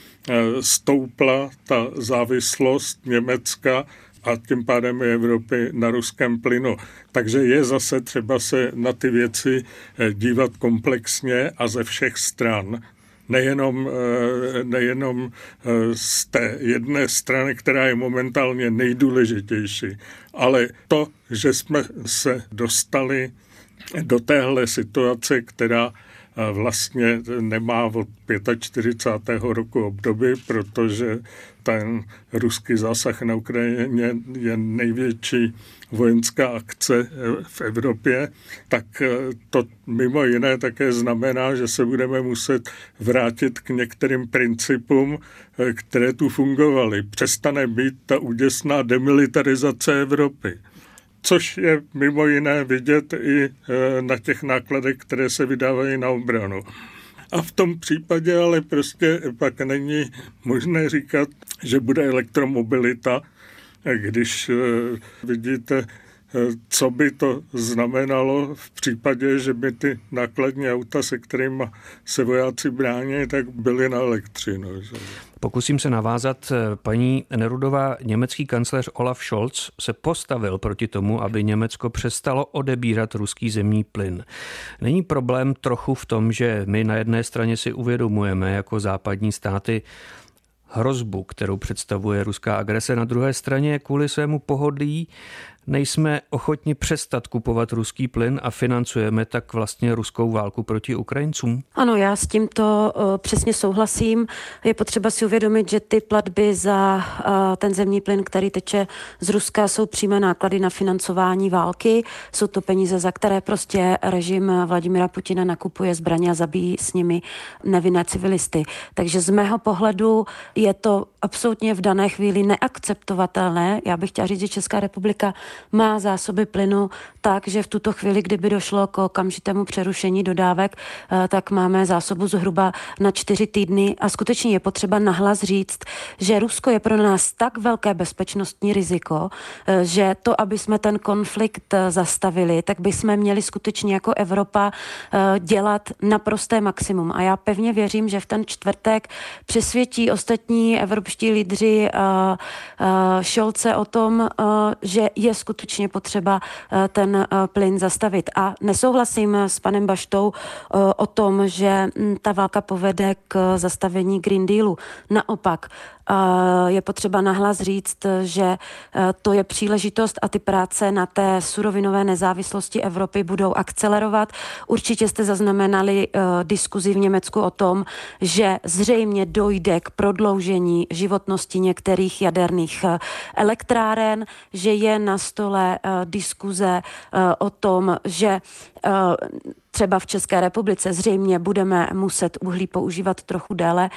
stoupla ta závislost Německa a tím pádem Evropy na ruském plynu. Takže je zase třeba se na ty věci eh, dívat komplexně a ze všech stran. Nejenom, eh, nejenom eh, z té jedné strany, která je momentálně nejdůležitější, ale to, že jsme se dostali do téhle situace, která vlastně nemá od 45. roku období, protože ten ruský zásah na Ukrajině je největší vojenská akce v Evropě, tak to mimo jiné také znamená, že se budeme muset vrátit k některým principům, které tu fungovaly. Přestane být ta úděsná demilitarizace Evropy což je mimo jiné vidět i e, na těch nákladech, které se vydávají na obranu. A v tom případě ale prostě pak není možné říkat, že bude elektromobilita, když e, vidíte co by to znamenalo v případě, že by ty nákladní auta, se kterými se vojáci brání, tak byly na elektřinu. Že? Pokusím se navázat. Paní Nerudová, německý kancléř Olaf Scholz se postavil proti tomu, aby Německo přestalo odebírat ruský zemní plyn. Není problém trochu v tom, že my na jedné straně si uvědomujeme jako západní státy, hrozbu, kterou představuje ruská agrese. Na druhé straně kvůli svému pohodlí nejsme ochotni přestat kupovat ruský plyn a financujeme tak vlastně ruskou válku proti Ukrajincům? Ano, já s tímto uh, přesně souhlasím. Je potřeba si uvědomit, že ty platby za uh, ten zemní plyn, který teče z Ruska, jsou přímé náklady na financování války. Jsou to peníze, za které prostě režim Vladimira Putina nakupuje zbraně a zabíjí s nimi nevinné civilisty. Takže z mého pohledu je to absolutně v dané chvíli neakceptovatelné. Já bych chtěla říct, že Česká republika má zásoby plynu tak, že v tuto chvíli, kdyby došlo k okamžitému přerušení dodávek, eh, tak máme zásobu zhruba na čtyři týdny a skutečně je potřeba nahlas říct, že Rusko je pro nás tak velké bezpečnostní riziko, eh, že to, aby jsme ten konflikt eh, zastavili, tak bychom měli skutečně jako Evropa dělat naprosté maximum. A já pevně věřím, že v ten čtvrtek přesvědčí ostatní evropští lídři Šolce o tom, že je skutečně potřeba eh, ten eh, plyn zastavit. A nesouhlasím s panem Baštou eh, o tom, že hm, ta válka povede k zastavení Green Dealu. Naopak, je potřeba nahlas říct, že e, to je příležitost a ty práce na té surovinové nezávislosti Evropy budou akcelerovat. Určitě jste zaznamenali e, diskuzi v Německu o tom, že zřejmě dojde k prodloužení životnosti některých jaderných e, elektráren, že je na stole diskuze o tom, že třeba v České republice zřejmě budeme muset uhlí používat trochu déle,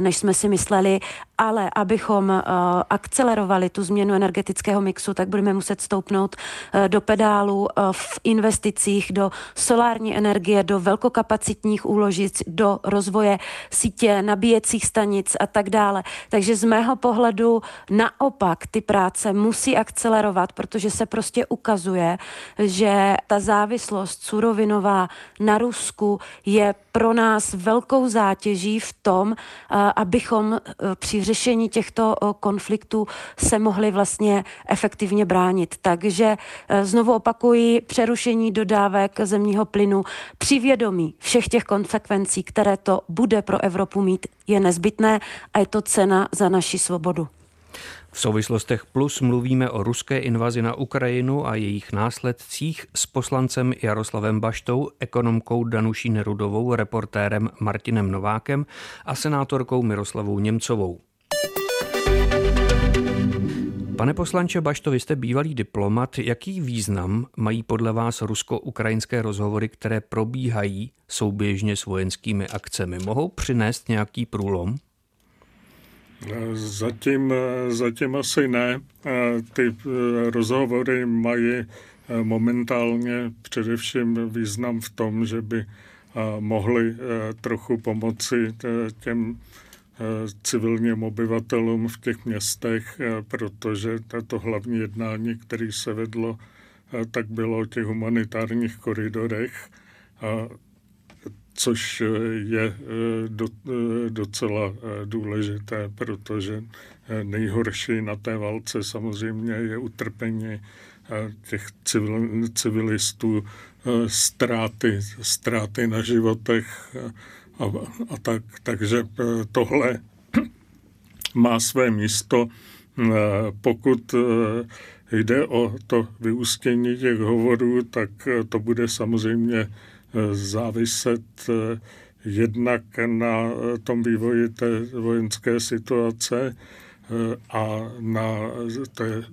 než jsme si mysleli, ale abychom eh, akcelerovali tu změnu energetického mixu, tak budeme muset stoupnout eh, do pedálu v investicích do solární energie, do velkokapacitních úložic, do rozvoje sítě nabíjecích stanic a tak dále. Takže z mého pohledu naopak ty práce musí akcelerovat, protože se prostě ukazuje, že ta závislost surovinová na Rusku je pro nás velkou zátěží v tom, abychom při řešení těchto konfliktů se mohli vlastně efektivně bránit. Takže znovu opakuji, přerušení dodávek zemního plynu při vědomí všech těch konsekvencí, které to bude pro Evropu mít, je nezbytné a je to cena za naši svobodu. V souvislostech plus mluvíme o ruské invazi na Ukrajinu a jejich následcích s poslancem Jaroslavem Baštou, ekonomkou Danuší Nerudovou, reportérem Martinem Novákem a senátorkou Miroslavou Němcovou. Pane poslanče Bašto, vy jste bývalý diplomat. Jaký význam mají podle vás rusko-ukrajinské rozhovory, které probíhají souběžně s vojenskými akcemi? Mohou přinést nějaký průlom? Zatím, zatím asi ne. Ty rozhovory mají momentálně především význam v tom, že by mohli trochu pomoci těm civilním obyvatelům v těch městech, protože to hlavní jednání, které se vedlo, tak bylo o těch humanitárních koridorech což eh, je eh, eh, docela důležité, protože nejhorší na té válce samozřejmě je utrpení těch civil, civilistů, ztráty, ztráty na životech a, a tak. Takže tohle má své místo. Pokud jde o to vyústění těch hovorů, tak to bude samozřejmě záviset eh, jednak na tom vývoji té vojenské situace eh, a, na té,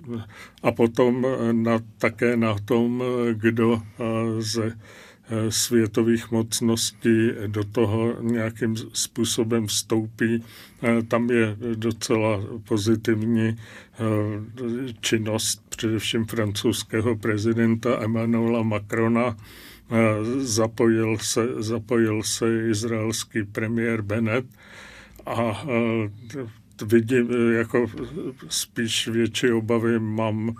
a potom na, také na tom, kdo eh, ze světových mocností do toho nějakým způsobem vstoupí. Tam je docela pozitivní činnost především francouzského prezidenta Emmanuela Macrona, zapojil se, zapojil se izraelský premiér Bennett a vidím, jako spíš větší obavy mám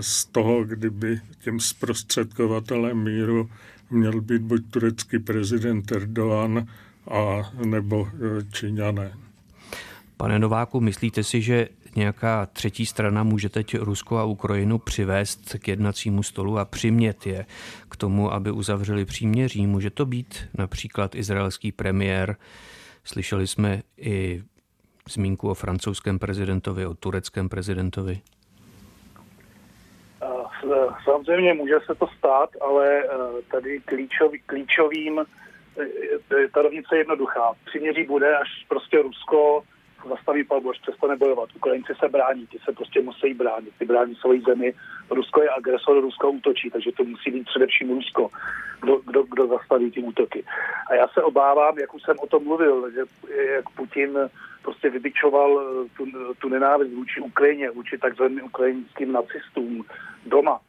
z toho, kdyby tím zprostředkovatelem míru měl být buď turecký prezident Erdogan a nebo e, Číňané. Pane Nováku, myslíte si, že nějaká třetí strana může teď Rusko a Ukrajinu přivést k jednacímu stolu a přimět je k tomu, aby uzavřeli příměří. Může to být například izraelský premiér. Slyšeli jsme i zmínku o francouzském prezidentovi, o tureckém prezidentovi. Samozřejmě může se to stát, ale eh, tady klíčový, klíčovým, eh, ta rovnice je jednoduchá. Přiměří bude, až prostě Rusko zastaví palbu, až přestane bojovat. Ukrajinci se brání, ti se prostě musí bránit, ty brání svoji zemi. Rusko je agresor, Rusko útočí, takže to musí být především Rusko, kdo, kdo, kdo zastaví ty útoky. A já se obávám, jak už jsem o tom mluvil, že jak Putin prostě vybičoval eh, tu, tu nenávist vůči Ukrajině, vůči takzvaným ukrajinským nacistům doma,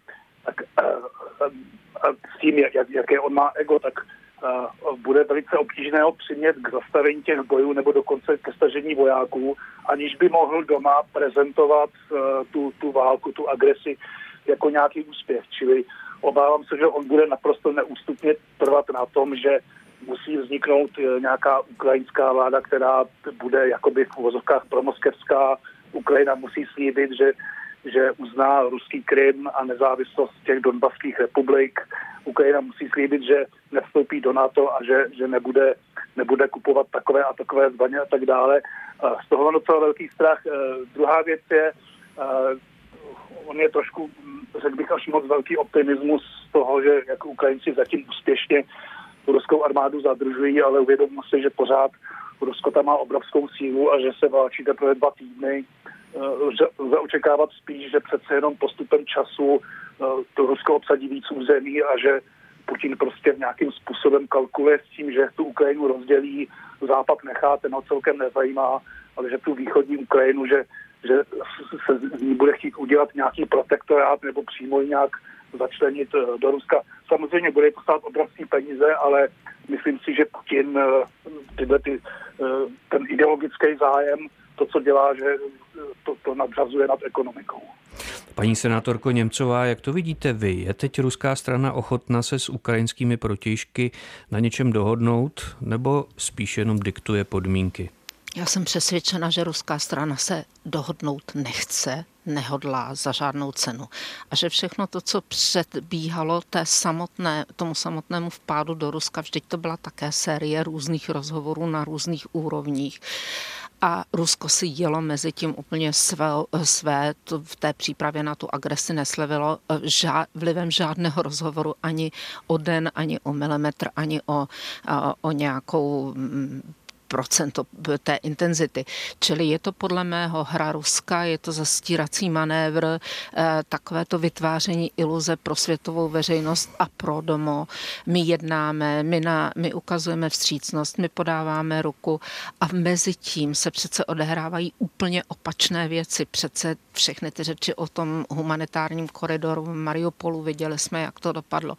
tak a, a, a s tím, jak, jaké on má ego, tak bude velice obtížné ho přimět k zastavení těch bojů nebo dokonce ke stažení vojáků, aniž by mohl doma prezentovat e, tu, tu válku, tu agresi jako nějaký úspěch. Čili obávám se, že on bude naprosto neústupně trvat na tom, že musí vzniknout e, nějaká ukrajinská vláda, která bude jakoby v uvozovkách promoskevská. Ukrajina musí slíbit, že že uzná ruský Krym a nezávislost těch donbaských republik. Ukrajina musí slíbit, že nevstoupí do NATO a že, že nebude, nebude kupovat takové a takové zbraně a tak dále. Z toho mám docela velký strach. E, druhá věc je, e, on je trošku, řekl bych, až moc velký optimismus z toho, že jako Ukrajinci zatím úspěšně tu ruskou armádu zadržují, ale uvědomuji si, že pořád Rusko tam má obrovskou sílu a že se válčí teprve dva týdny lze očekávat spíš, že přece jenom postupem času eh, to Rusko obsadí víc území a že Putin prostě nějakým způsobem kalkuluje s tím, že tu Ukrajinu rozdělí, Západ nechá, ten ho celkem nezajímá, ale že tu východní Ukrajinu, že, že se z ní bude chtít udělat nějaký protektorát nebo přímo nějak začlenit eh, do Ruska. Samozřejmě bude to stát obrovské peníze, ale myslím si, že Putin eh, tyhle ty, ten ideologický zájem to, co dělá, že to, to nadřazuje nad ekonomikou. Paní senátorko Němcová, jak to vidíte vy? Je teď ruská strana ochotna se s ukrajinskými protějšky na něčem dohodnout, nebo spíše jenom diktuje podmínky? Já jsem přesvědčena, že ruská strana se dohodnout nechce, nehodlá za žádnou cenu. A že všechno to, co předbíhalo té samotné, tomu samotnému vpádu do Ruska, vždyť to byla také série různých rozhovorů na různých úrovních a Rusko si jelo mezi tím úplně své, své to v té přípravě na tu agresi neslevilo eh, žád, vlivem žádného rozhovoru ani o den, ani o milimetr, ani o, eh, o nějakou mm, procento té intenzity. Čili je to podle mého hra Ruska, je to zastírací manévr, eh, takové to vytváření iluze pro světovou veřejnost a pro domo. My jednáme, my, na, my ukazujeme vstřícnost, my podáváme ruku a mezi tím se přece odehrávají úplně opačné věci. Přece všechny ty řeči o tom humanitárním koridoru v Mariupolu viděli jsme, jak to dopadlo,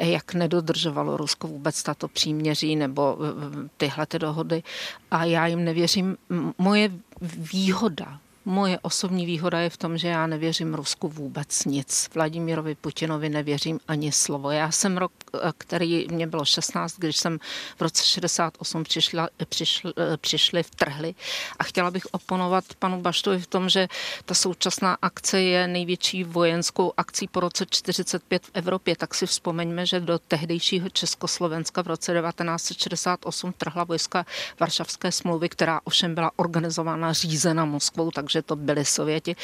jak nedodržovalo Rusko vůbec tato příměří nebo eh, tyhle ty dohody a já jim nevěřím. Moje výhoda Moje osobní výhoda je v tom, že já nevěřím Rusku vůbec nic. Vladimírovi Putinovi nevěřím ani slovo. Já jsem rok, eh, který mě bylo 16, když jsem v roce 68 přišla, přišli, eh, přišli vtrhli a chtěla bych oponovat panu Baštovi v tom, že ta současná akce je největší vojenskou akcí po roce 45 v Evropě. Tak si vzpomeňme, že do tehdejšího Československa v roce 1968 trhla vojska Varšavské smlouvy, která ovšem byla organizována, řízena Moskvou, takže že to byli Sověti,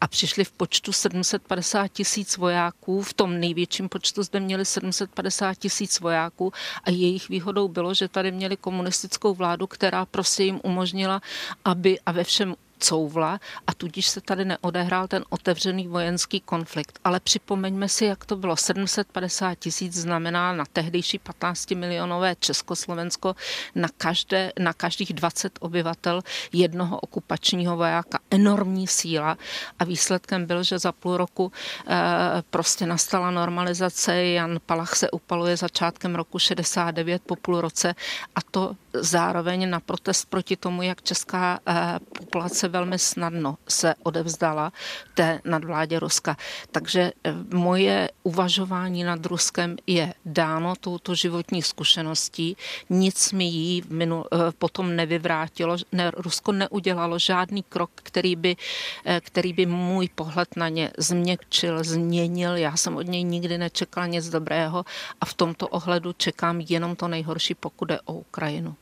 a přišli v počtu 750 tisíc vojáků, v tom největším počtu zde měli 750 tisíc vojáků a jejich výhodou bylo, že tady měli komunistickou vládu, která prostě jim umožnila, aby a ve všem couvla a tudíž se tady neodehrál ten otevřený vojenský konflikt. Ale připomeňme si, jak to bylo. 750 tisíc znamená na tehdejší 15 milionové Československo na, každé, na každých 20 obyvatel jednoho okupačního vojáka. Enormní síla a výsledkem byl, že za půl roku e, prostě nastala normalizace. Jan Palach se upaluje začátkem roku 69 po půl roce a to zároveň na protest proti tomu, jak česká e, populace velmi snadno se odevzdala té nadvládě Ruska. Takže eh, moje uvažování nad Ruskem je dáno touto životní zkušeností. Nic mi jí minul, eh, potom nevyvrátilo. Ne, Rusko neudělalo žádný krok, který by, eh, který by můj pohled na ně změkčil, změnil. Já jsem od něj nikdy nečekal nic dobrého a v tomto ohledu čekám jenom to nejhorší, pokud jde o Ukrajinu.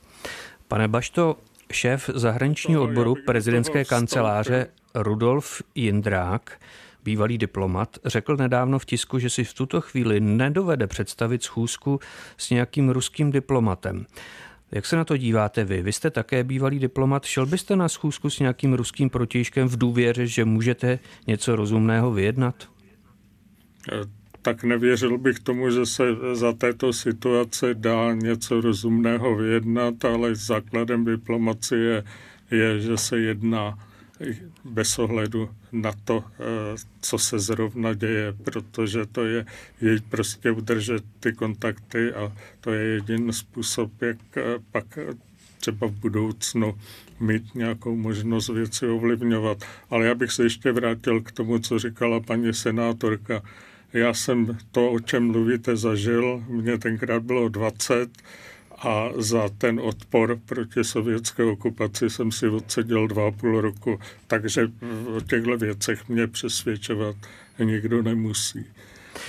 Pane Bašto, Šéf zahraničního odboru prezidentské kanceláře Rudolf Jindrák, bývalý diplomat, řekl nedávno v tisku, že si v tuto chvíli nedovede představit schůzku s nějakým ruským diplomatem. Jak se na to díváte vy? Vy jste také bývalý diplomat. Šel byste na schůzku s nějakým ruským protějškem v důvěře, že můžete něco rozumného vyjednat? Tak nevěřil bych tomu, že se za této situace dá něco rozumného vyjednat, ale základem diplomacie je, že se jedná bez ohledu na to, eh, co se zrovna děje, protože to je, je prostě udržet ty kontakty a to je jediný způsob, jak eh, pak třeba v budoucnu mít nějakou možnost věci ovlivňovat. Ale já bych se ještě vrátil k tomu, co říkala paní senátorka. Já jsem to, o čem mluvíte, zažil. Mně tenkrát bylo 20 a za ten odpor proti sovětské okupaci jsem si odseděl dva a půl roku, takže o těchto věcech mě přesvědčovat nikdo nemusí.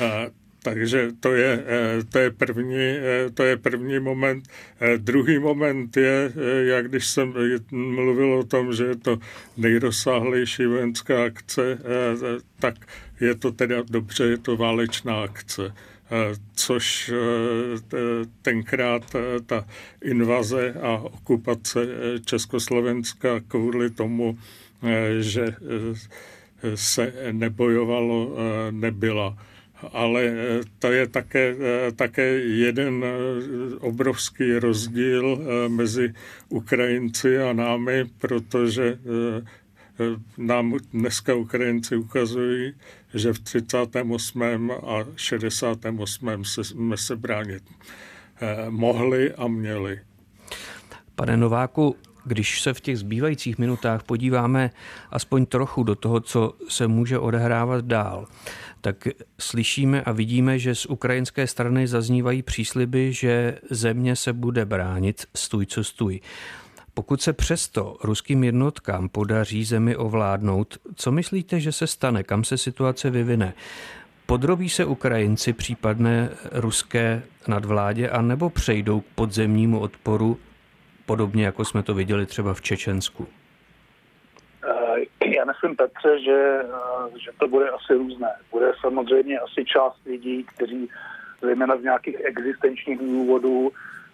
A, takže to je, e, to je, první, e, to je první moment. E, druhý moment je, jak když jsem mluvil o tom, že je to nejrozsáhlejší vojenská akce, tak je to teda dobře, je to válečná akce což tenkrát ta invaze a okupace Československa kvůli tomu, že se nebojovalo, nebyla. Ale eh, to je také, eh, také jeden eh, obrovský rozdíl mezi Ukrajinci a námi, protože nám dneska Ukrajinci ukazují, že v 38. a 68. jsme se bránit mohli a měli. Pane Nováku, Když se v těch zbývajících minutách podíváme aspoň trochu do toho, co se může odehrávat dál, tak slyšíme a vidíme, že z ukrajinské strany zaznívají přísliby, že země se bude bránit stůj co stůj. Pokud se přesto ruským jednotkám podaří zemi ovládnout, co myslíte, že se stane, kam se situace vyvine? Podrobí se Ukrajinci případné ruské nadvládě a nebo přejdou k podzemnímu odporu, podobně jako jsme to viděli třeba v Čečensku? Já myslím, Petře, že, že to bude asi různé. Bude samozřejmě asi část lidí, kteří zejména z nějakých existenčních důvodů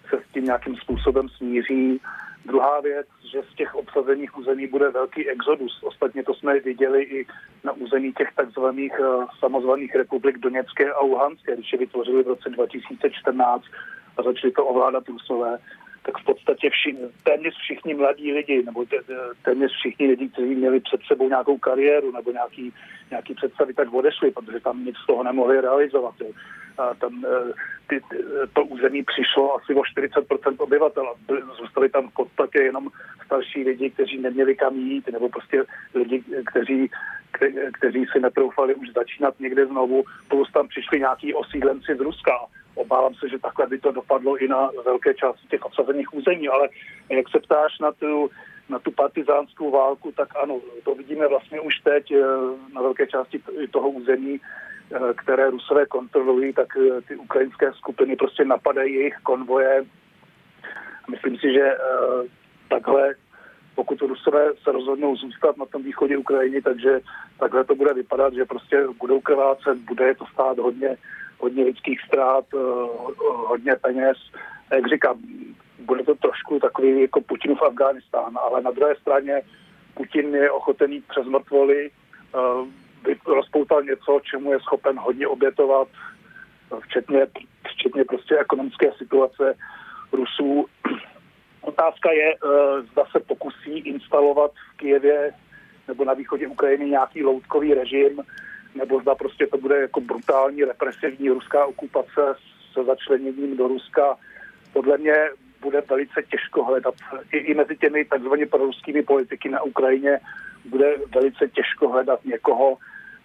se s tím nějakým způsobem smíří. Druhá věc, že z těch obsazených území bude velký exodus. Ostatně to jsme viděli i na území těch takzvaných uh, samozvaných republik Doněcké a Luhanské, když je vytvořili v roce 2014 a začali to ovládat Rusové tak v podstatě vši, téměř všichni mladí lidi, nebo téměř všichni lidi, kteří měli před sebou nějakou kariéru nebo nějaký, nějaký představy, tak odešli, protože tam nic z toho nemohli realizovat. Jo. Tam e, ty, to území přišlo asi o 40% obyvatel. Zůstali tam v podstatě jenom starší lidi, kteří neměli kam jít, nebo prostě lidi, kteří, kte, kteří si netroufali už začínat někde znovu, plus tam přišli nějaký osídlenci z Ruska. Obávám se, že takhle by to dopadlo i na velké části těch obsazených území, ale jak se ptáš na tu, na tu partizánskou válku, tak ano, to vidíme vlastně už teď eh, na velké části toho území, které Rusové kontrolují, tak eh, ty ukrajinské skupiny prostě napadají jejich konvoje. Myslím si, že takhle, pokud Rusové se rozhodnou zůstat na tom východě Ukrajiny, takže takhle to bude vypadat, že prostě budou krvácet, bude to stát hodně hodně lidských ztrát, eh, hodně peněz. Jak říkám, bude to trošku takový jako Putinův Afghánistán, ale na druhé straně Putin je ochotený přes mrtvoly, eh, rozpoutal něco, čemu je schopen hodně obětovat, včetně, včetně prostě ekonomické situace Rusů. Otázka je, eh, zda se pokusí instalovat v Kijevě nebo na východě Ukrajiny nějaký loutkový režim, nebo zda prostě to bude jako brutální represivní ruská okupace se začleněním do Ruska. Podle mě bude velice těžko hledat i, i mezi těmi takzvaně proruskými politiky na Ukrajině bude velice těžko hledat někoho,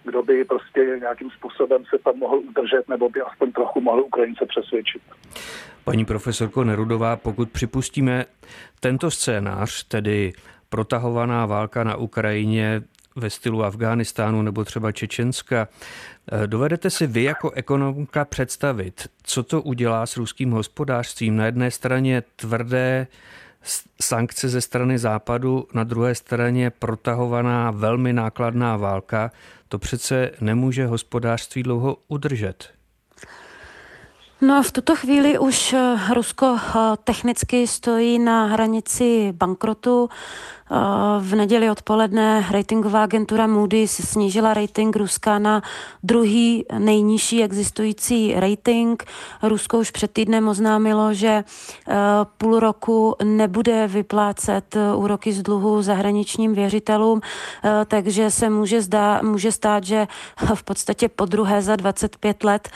kdo by prostě nějakým způsobem se tam mohl udržet nebo by aspoň trochu mohl Ukrajince přesvědčit. Paní profesorko Nerudová, pokud připustíme tento scénář, tedy protahovaná válka na Ukrajině ve stylu Afghánistánu nebo třeba Čečenska. Eh, dovedete si vy jako ekonomka představit, co to udělá s ruským hospodářstvím? Na jedné straně tvrdé sankce ze strany západu, na druhé straně protahovaná velmi nákladná válka. To přece nemůže hospodářství dlouho udržet. No v tuto chvíli už eh, Rusko eh, technicky stojí na hranici bankrotu. V neděli odpoledne ratingová agentura Moody's snížila rating Ruska na druhý nejnižší existující rating. Rusko už před týdnem oznámilo, že e, půl roku nebude vyplácet úroky z dluhu zahraničním věřitelům, takže se může, zdá, může stát, že v podstatě po druhé za 25 let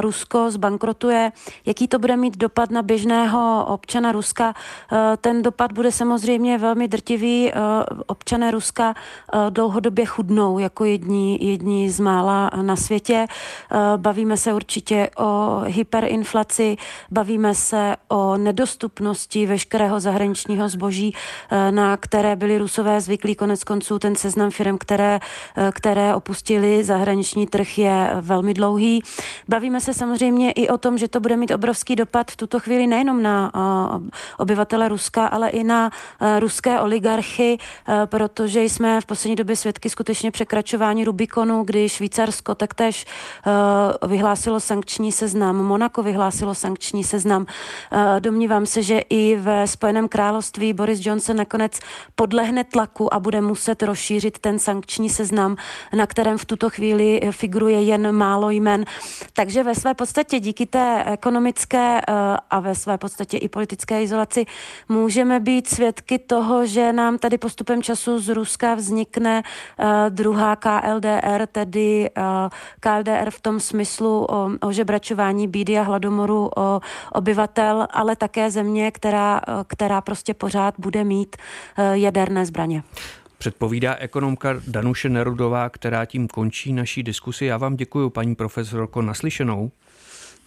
Rusko zbankrotuje. Jaký to bude mít dopad na běžného občana Ruska? Ten dopad bude samozřejmě velmi drtivý drtiví eh, občané Ruska eh, dlouhodobě chudnou jako jedni, jedni z mála na světě. Eh, bavíme se určitě o hyperinflaci, bavíme se o nedostupnosti veškerého zahraničního zboží, na které byli Rusové zvyklí. Konec konců ten seznam firm, které, které opustili zahraniční trh, je velmi dlouhý. Bavíme se samozřejmě i o tom, že to bude mít obrovský dopad v tuto chvíli nejenom na obyvatele Ruska, ale i na ruské oligarchy oligarchy, eh, protože jsme v poslední době svědky skutečně překračování Rubikonu, kdy Švýcarsko taktéž eh, vyhlásilo sankční seznam, Monako vyhlásilo sankční seznam. Eh, domnívám se, že i ve Spojeném království Boris Johnson nakonec podlehne tlaku a bude muset rozšířit ten sankční seznam, na kterém v tuto chvíli figuruje jen málo jmen. Takže ve své podstatě díky té ekonomické a ve své podstatě i politické izolaci můžeme být svědky toho, že nám tady postupem času z Ruska vznikne druhá KLDR, tedy KLDR v tom smyslu o, o žebračování bídy a hladomoru o obyvatel, ale také země, která, která prostě pořád bude mít jaderné zbraně. Předpovídá ekonomka Danuše Nerudová, která tím končí naší diskusi. Já vám děkuji, paní profesorko, naslyšenou.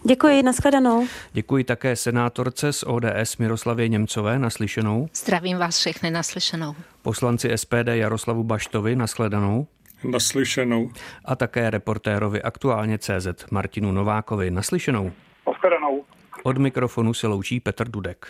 Děkuji, nashledanou. Děkuji také senátorce z ODS Miroslavě Němcové, naslyšenou. Zdravím vás všechny, naslyšenou. Poslanci SPD Jaroslavu Baštovi, nashledanou. Naslyšenou. A také reportérovi aktuálně CZ Martinu Novákovi, naslyšenou. Nashledanou. Od mikrofonu se loučí Petr Dudek.